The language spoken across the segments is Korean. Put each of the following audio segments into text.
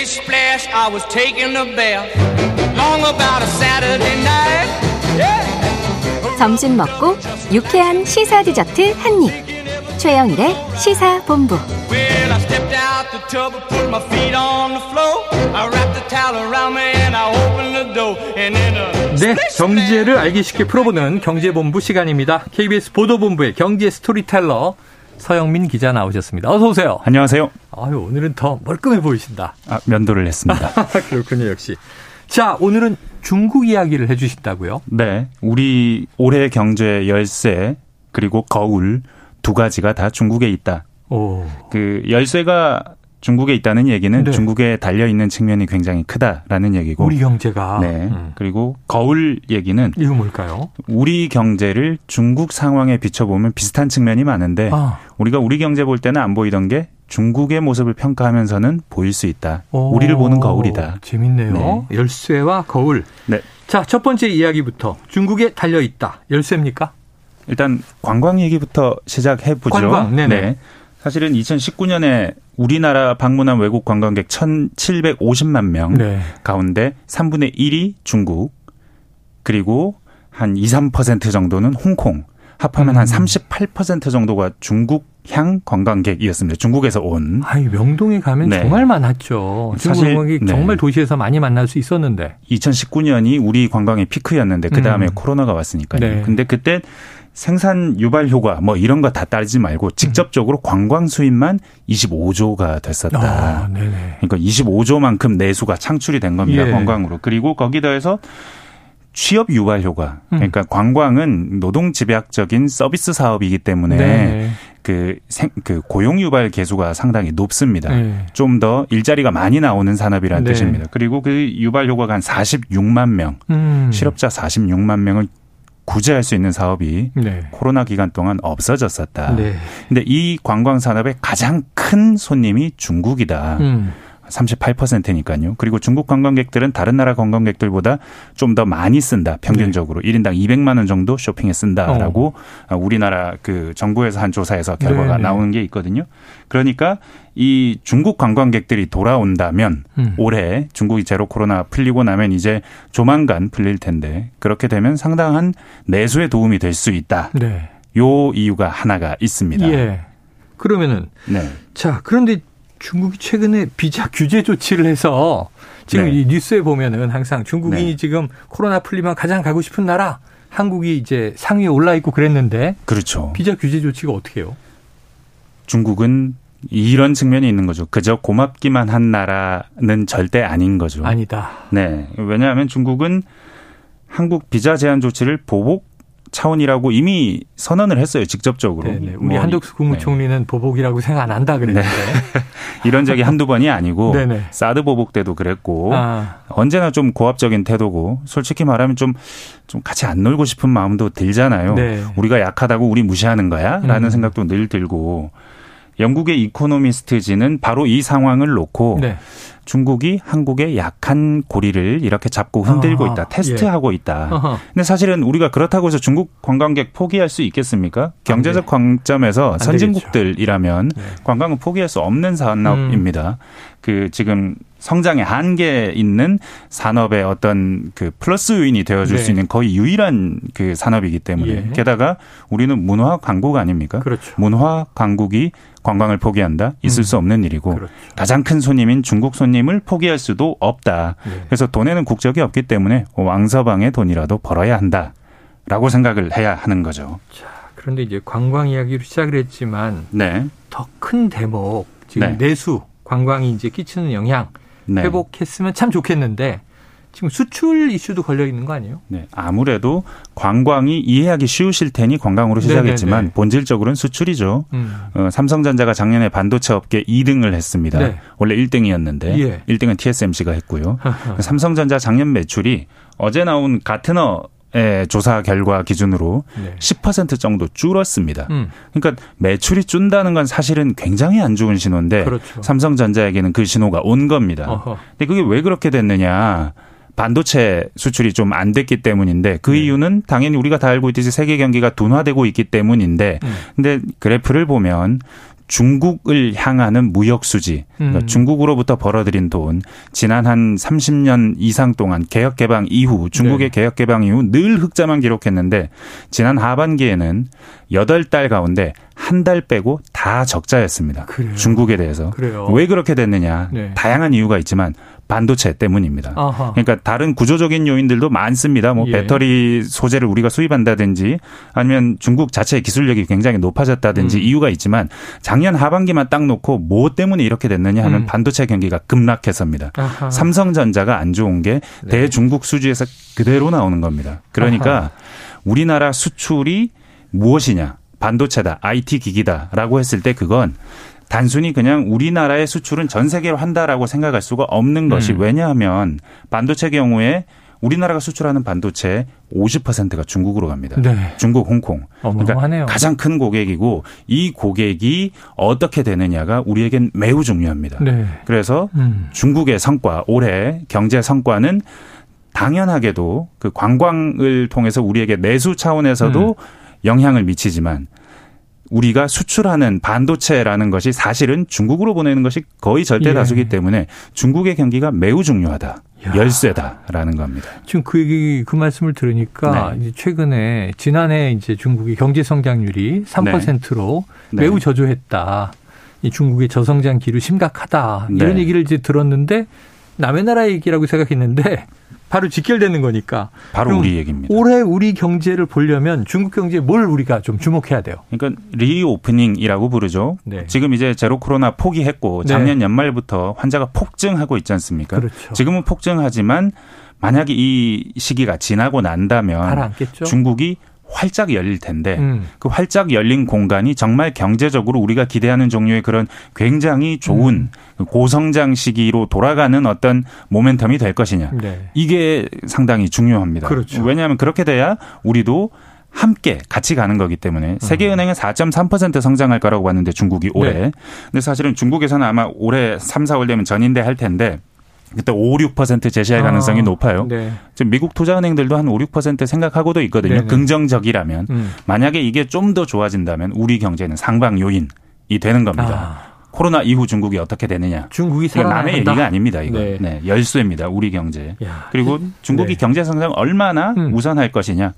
Splish splash, I was taking a bath. Long about a Saturday night. Yeah. 점심 먹고 유쾌한 시사 디저트 한 입. 최영일의 시사 본부. Well, I stepped out the tub and put my feet on the floor. I wrapped the towel around me and I opened the door. And then a 네, 경제를 알기 쉽게 풀어보는 경제본부 시간입니다. KBS 보도본부의 경제 스토리텔러 서영민 기자 나오셨습니다. 어서 오세요. 안녕하세요. 아유, 오늘은 더 멀끔해 보이신다. 아, 면도를 했습니다. 그렇군요, 역시. 자, 오늘은 중국 이야기를 해주신다고요? 네. 우리 올해 경제 열쇠 그리고 거울 두 가지가 다 중국에 있다. 오. 그 열쇠가 중국에 있다는 얘기는 네. 중국에 달려 있는 측면이 굉장히 크다라는 얘기고. 우리 경제가. 네. 음. 그리고 거울 얘기는 이거 뭘까요? 우리 경제를 중국 상황에 비춰보면 비슷한 측면이 많은데 아. 우리가 우리 경제 볼 때는 안 보이던 게 중국의 모습을 평가하면서는 보일 수 있다. 오, 우리를 보는 거울이다. 재밌네요. 네. 열쇠와 거울. 네. 자, 첫 번째 이야기부터. 중국에 달려 있다. 열쇠입니까? 일단 관광 얘기부터 시작해 보죠. 관광, 네네. 사실은 2019년에 우리나라 방문한 외국 관광객 1,750만 명 네. 가운데 3분의 1이 중국 그리고 한 2, 3% 정도는 홍콩 합하면 한 음. 38% 정도가 중국 향 관광객이었습니다. 중국에서 온. 아이, 명동에 가면 네. 정말 많았죠. 중국 사실, 관광객 네. 정말 도시에서 많이 만날 수 있었는데. 2019년이 우리 관광의 피크였는데 그 다음에 음. 코로나가 왔으니까요. 네. 근데 그때 생산 유발 효과 뭐 이런 거 다 따지지 말고 직접적으로 관광 수입만 25조가 됐었다. 아, 네네. 그러니까 25조만큼 내수가 창출이 된 겁니다. 예. 관광으로. 그리고 거기 더해서 취업 유발 효과. 음. 그러니까 관광은 노동 집약적인 서비스 사업이기 때문에 네. 그, 생, 그 고용 유발 계수가 상당히 높습니다. 네. 좀더 일자리가 많이 나오는 산업이라는 네. 뜻입니다. 그리고 그 유발 효과가 한 46만 명, 음. 실업자 46만 명을 구제할 수 있는 사업이 네. 코로나 기간 동안 없어졌었다. 네. 근데 이 관광 산업의 가장 큰 손님이 중국이다. 음. 38%니까요. 그리고 중국 관광객들은 다른 나라 관광객들보다 좀 더 많이 쓴다. 평균적으로 네. 1인당 200만 원 정도 쇼핑에 쓴다라고 우리나라 그 정부에서 한 조사에서 결과가 어. 네네. 나오는 게 있거든요. 그러니까 이 중국 관광객들이 돌아온다면 음. 올해 중국이 제로 코로나 풀리고 나면 이제 조만간 풀릴 텐데 그렇게 되면 상당한 내수에 도움이 될 수 있다. 네. 요 이유가 하나가 있습니다. 예. 그러면은 네. 자, 그런데 중국이 최근에 비자 규제 조치를 해서 지금 네. 이 뉴스에 보면은 항상 중국이 네. 지금 코로나 풀리면 가장 가고 싶은 나라 한국이 이제 상위에 올라 있고 그랬는데 그렇죠. 비자 규제 조치가 어떻게 해요? 중국은 이런 측면이 있는 거죠. 그저 고맙기만 한 나라는 절대 아닌 거죠. 아니다. 네. 왜냐하면 중국은 한국 비자 제한 조치를 보복 차원이라고 이미 선언을 했어요. 직접적으로. 네네. 우리 뭐 한덕수 국무총리는 보복이라고 생각 안 한다 그랬는데. 이런 적이 한두 번이 아니고 네네. 사드 보복 때도 그랬고 아, 언제나 좀 고압적인 태도고 솔직히 말하면 좀, 좀 같이 안 놀고 싶은 마음도 들잖아요. 네. 우리가 약하다고 우리 무시하는 거야? 라는 음. 생각도 늘 들고 영국의 이코노미스트지는 바로 이 상황을 놓고 네. 중국이 한국의 약한 고리를 이렇게 잡고 흔들고 아하, 있다. 테스트하고 있다. 어허. 근데 사실은 우리가 그렇다고 해서 중국 관광객 포기할 수 있겠습니까? 경제적 관점에서. 선진국들이라면 네. 관광은 포기할 수 없는 산업입니다. 그 지금 성장의 한계에 있는 산업의 어떤 그 플러스 요인이 되어줄 네. 수 있는 거의 유일한 그 산업이기 때문에 예. 게다가 우리는 문화 강국 아닙니까? 그렇죠. 문화 강국이 관광을 포기한다? 있을 음. 수 없는 일이고 그렇죠. 가장 큰 손님인 중국 손님 을 포기할 수도 없다. 네. 그래서 돈에는 국적이 없기 때문에 왕서방의 돈이라도 벌어야 한다. 라고 생각을 해야 하는 거죠. 자, 그런데 이제 관광 이야기로 시작을 했지만 네. 더 큰 대목 지금 네. 내수 관광이 이제 끼치는 영향 네. 회복했으면 참 좋겠는데 지금 수출 이슈도 걸려 있는 거 아니에요? 네. 아무래도 관광이 이해하기 쉬우실 테니 관광으로 시작했지만 네네네. 본질적으로는 수출이죠. 음. 어, 삼성전자가 작년에 반도체 업계 2등을 했습니다. 네. 원래 1등이었는데 예. 1등은 TSMC가 했고요. 삼성전자 작년 매출이 어제 나온 가트너 의 조사 결과 기준으로 네. 10% 정도 줄었습니다. 음. 그러니까 매출이 준다는 건 사실은 굉장히 안 좋은 신호인데 그렇죠. 삼성전자에게는 그 신호가 온 겁니다. 어허. 근데 그게 왜 그렇게 됐느냐? 반도체 수출이 좀 안 됐기 때문인데 그 네. 이유는 당연히 우리가 다 알고 있듯이 세계 경기가 둔화되고 있기 때문인데 음. 근데 그래프를 보면 중국을 향하는 무역 수지, 그러니까 음. 중국으로부터 벌어들인 돈, 지난 한 30년 이상 동안 개혁 개방 이후 중국의 네. 개혁 개방 이후 늘 흑자만 기록했는데 지난 하반기에는 8달 가운데 한 달 빼고 다 적자였습니다. 그래요. 중국에 대해서. 그래요. 왜 그렇게 됐느냐? 네. 다양한 이유가 있지만 반도체 때문입니다. 아하. 그러니까 다른 구조적인 요인들도 많습니다. 뭐 예. 배터리 소재를 우리가 수입한다든지 아니면 중국 자체의 기술력이 굉장히 높아졌다든지 음. 이유가 있지만 작년 하반기만 딱 놓고 뭐 때문에 이렇게 됐느냐 하면 음. 반도체 경기가 급락해서입니다. 아하. 삼성전자가 안 좋은 게 네. 대중국 수지에서 그대로 나오는 겁니다. 그러니까 아하. 우리나라 수출이 무엇이냐? 반도체다, IT 기기다라고 했을 때 그건 단순히 그냥 우리나라의 수출은 전 세계로 한다라고 생각할 수가 없는 것이 음. 왜냐하면 반도체 경우에 우리나라가 수출하는 반도체 50%가 중국으로 갑니다. 네. 중국, 홍콩. 어마어마하네요. 그러니까 가장 큰 고객이고 이 고객이 어떻게 되느냐가 우리에겐 매우 중요합니다. 네. 그래서 음. 중국의 성과, 올해 경제 성과는 당연하게도 그 관광을 통해서 우리에게 내수 차원에서도 음. 영향을 미치지만 우리가 수출하는 반도체라는 것이 사실은 중국으로 보내는 것이 거의 절대 예. 다수기 때문에 중국의 경기가 매우 중요하다. 야. 열쇠다라는 겁니다. 지금 그 얘기 그 말씀을 들으니까 네. 이제 최근에 지난해 이제 중국의 경제 성장률이 3%로 네. 매우 저조했다. 이 중국의 저성장 기류 심각하다. 이런 네. 얘기를 이제 들었는데 남의 나라 얘기라고 생각했는데 바로 직결되는 거니까. 바로 우리 얘기입니다. 올해 우리 경제를 보려면 중국 경제에 뭘 우리가 좀 주목해야 돼요. 그러니까 리오프닝이라고 부르죠. 네. 지금 이제 제로 코로나 포기했고 네. 작년 연말부터 환자가 폭증하고 있지 않습니까? 그렇죠. 지금은 폭증하지만 만약에 이 시기가 지나고 난다면. 중국이 활짝 열릴 텐데 음. 그 활짝 열린 공간이 정말 경제적으로 우리가 기대하는 종류의 그런 굉장히 좋은 음. 그 고성장 시기로 돌아가는 어떤 모멘텀이 될 것이냐. 네. 이게 상당히 중요합니다. 그렇죠. 왜냐하면 그렇게 돼야 우리도 함께 같이 가는 거기 때문에 음. 세계은행은 4.3% 성장할 거라고 봤는데 중국이 올해. 네. 근데 사실은 중국에서는 아마 올해 3, 4월 되면 전인대 할 텐데 그때 5, 6% 제시할 가능성이 아, 높아요. 네. 지금 미국 투자은행들도 한 5, 6% 생각하고도 있거든요. 네네. 긍정적이라면. 음. 만약에 이게 좀 더 좋아진다면 우리 경제는 상방 요인이 되는 겁니다. 아, 코로나 이후 중국이 어떻게 되느냐. 중국이 이건 남의. 얘기가 아닙니다. 이거. 네. 네. 열쇠입니다. 우리 경제. 야, 그리고 중국이 네. 경제 성장 얼마나 음. 우선할 것이냐.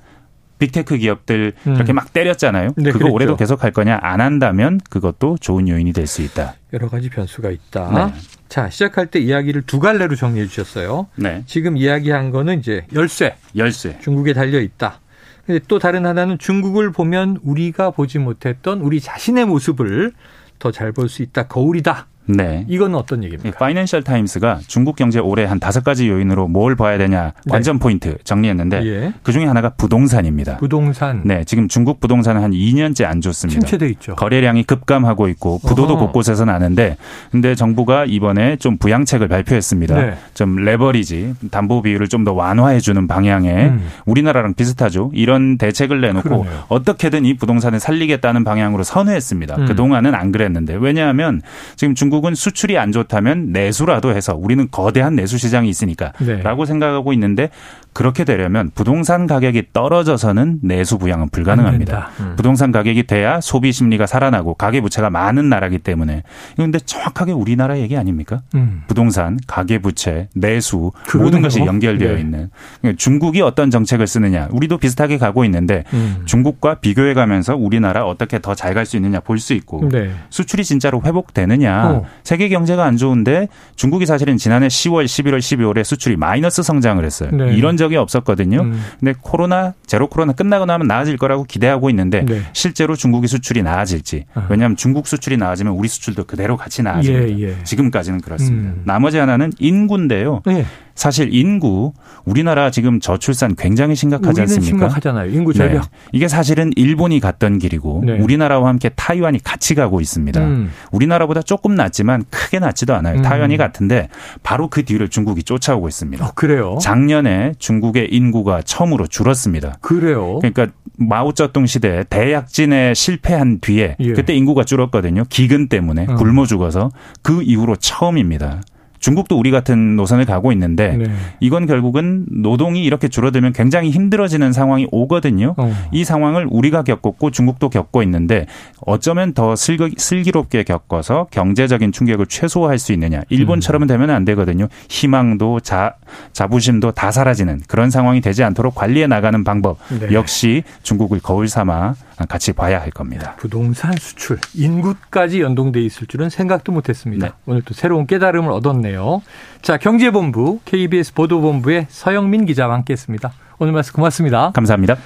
빅테크 기업들 음. 이렇게 막 때렸잖아요. 네, 그거 그랬죠. 올해도 계속 할 거냐 안 한다면 그것도 좋은 요인이 될 수 있다. 여러 가지 변수가 있다. 네. 자, 시작할 때 이야기를 두 갈래로 정리해 주셨어요. 네. 지금 이야기한 거는 이제 열쇠, 열쇠. 중국에 달려 있다. 근데 또 다른 하나는 중국을 보면 우리가 보지 못했던 우리 자신의 모습을 더 잘 볼 수 있다. 거울이다. 네. 이건 어떤 얘기입니까? 파이낸셜 타임스가 중국 경제 올해 한 다섯 가지 요인으로 뭘 봐야 되냐 관전 포인트 정리했는데 예. 그 중에 하나가 부동산입니다. 부동산 네, 지금 중국 부동산은 한 2년째 안 좋습니다. 침체돼 있죠. 거래량이 급감하고 있고 부도도 어허. 곳곳에서 나는데 근데 정부가 이번에 좀 부양책을 발표했습니다. 네. 좀 레버리지 담보 비율을 좀 더 완화해 주는 방향의 음. 우리나라랑 비슷하죠. 이런 대책을 내놓고 그러네요. 어떻게든 이 부동산을 살리겠다는 방향으로 선회했습니다. 음. 그동안은 안 그랬는데 왜냐하면 지금 중국 은 수출이 안 좋다면 내수라도 해서 우리는 거대한 내수 시장이 있으니까 네. 라고 생각하고 있는데 그렇게 되려면 부동산 가격이 떨어져서는 내수 부양은 안 불가능합니다. 음. 부동산 가격이 돼야 소비 심리가 살아나고 가계 부채가 많은 나라기 때문에 그런데 정확하게 우리나라 얘기 아닙니까? 음. 부동산, 가계 부채, 내수 그러네요. 모든 것이 연결되어 네. 있는 그러니까 중국이 어떤 정책을 쓰느냐 우리도 비슷하게 가고 있는데 음. 중국과 비교해 가면서 우리나라 어떻게 더 잘 갈 수 있느냐 볼 수 있고 네. 수출이 진짜로 회복되느냐 어. 세계 경제가 안 좋은데 중국이 사실은 지난해 10월, 11월, 12월에 수출이 마이너스 성장을 했어요. 네. 이런 적이 없었거든요. 음. 근데 코로나 제로 코로나 끝나고 나면 나아질 거라고 기대하고 있는데 네. 실제로 중국이 수출이 나아질지 아. 왜냐하면 중국 수출이 나아지면 우리 수출도 그대로 같이 나아집니다. 예, 예. 지금까지는 그렇습니다. 음. 나머지 하나는 인구인데요. 예. 사실 인구 우리나라 지금 저출산 굉장히 심각하지 않습니까? 심각하잖아요. 인구 네. 절벽. 이게 사실은 일본이 갔던 길이고 네. 우리나라와 함께 타이완이 같이 가고 있습니다. 음. 우리나라보다 조금 낮지만 크게 낮지도 않아요. 음. 타이완이 같은데 바로 그 뒤를 중국이 쫓아오고 있습니다. 어, 그래요. 작년에 중국의 인구가 처음으로 줄었습니다. 그래요. 그러니까 마오쩌둥 시대 대약진에 실패한 뒤에 예. 그때 인구가 줄었거든요. 기근 때문에 음. 굶어 죽어서 그 이후로 처음입니다. 중국도 우리 같은 노선을 가고 있는데 네. 이건 결국은 노동이 이렇게 줄어들면 굉장히 힘들어지는 상황이 오거든요. 어. 이 상황을 우리가 겪었고 중국도 겪고 있는데 어쩌면 더 슬기, 슬기 롭게 겪어서 경제적인 충격을 최소화할 수 있느냐. 일본처럼은 되면 안 되거든요. 희망도 자, 자부심도 다 사라지는 그런 상황이 되지 않도록 관리해 나가는 방법 네. 역시 중국을 거울 삼아 같이 봐야 할 겁니다. 부동산 수출, 인구까지 연동돼 있을 줄은 생각도 못했습니다. 네. 오늘 또 새로운 깨달음을 얻었네요. 자, 경제본부 KBS 보도본부의 서영민 기자와 함께했습니다. 오늘 말씀 고맙습니다. 감사합니다.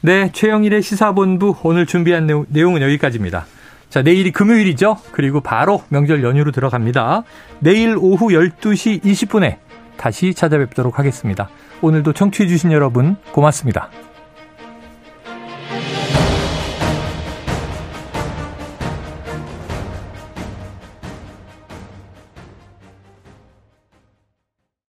네, 최영일의 시사본부 오늘 준비한 내용- 내용은 여기까지입니다. 자, 내일이 금요일이죠. 그리고 바로 명절 연휴로 들어갑니다. 내일 오후 12시 20분에 다시 찾아뵙도록 하겠습니다. 오늘도 청취해주신 여러분 고맙습니다.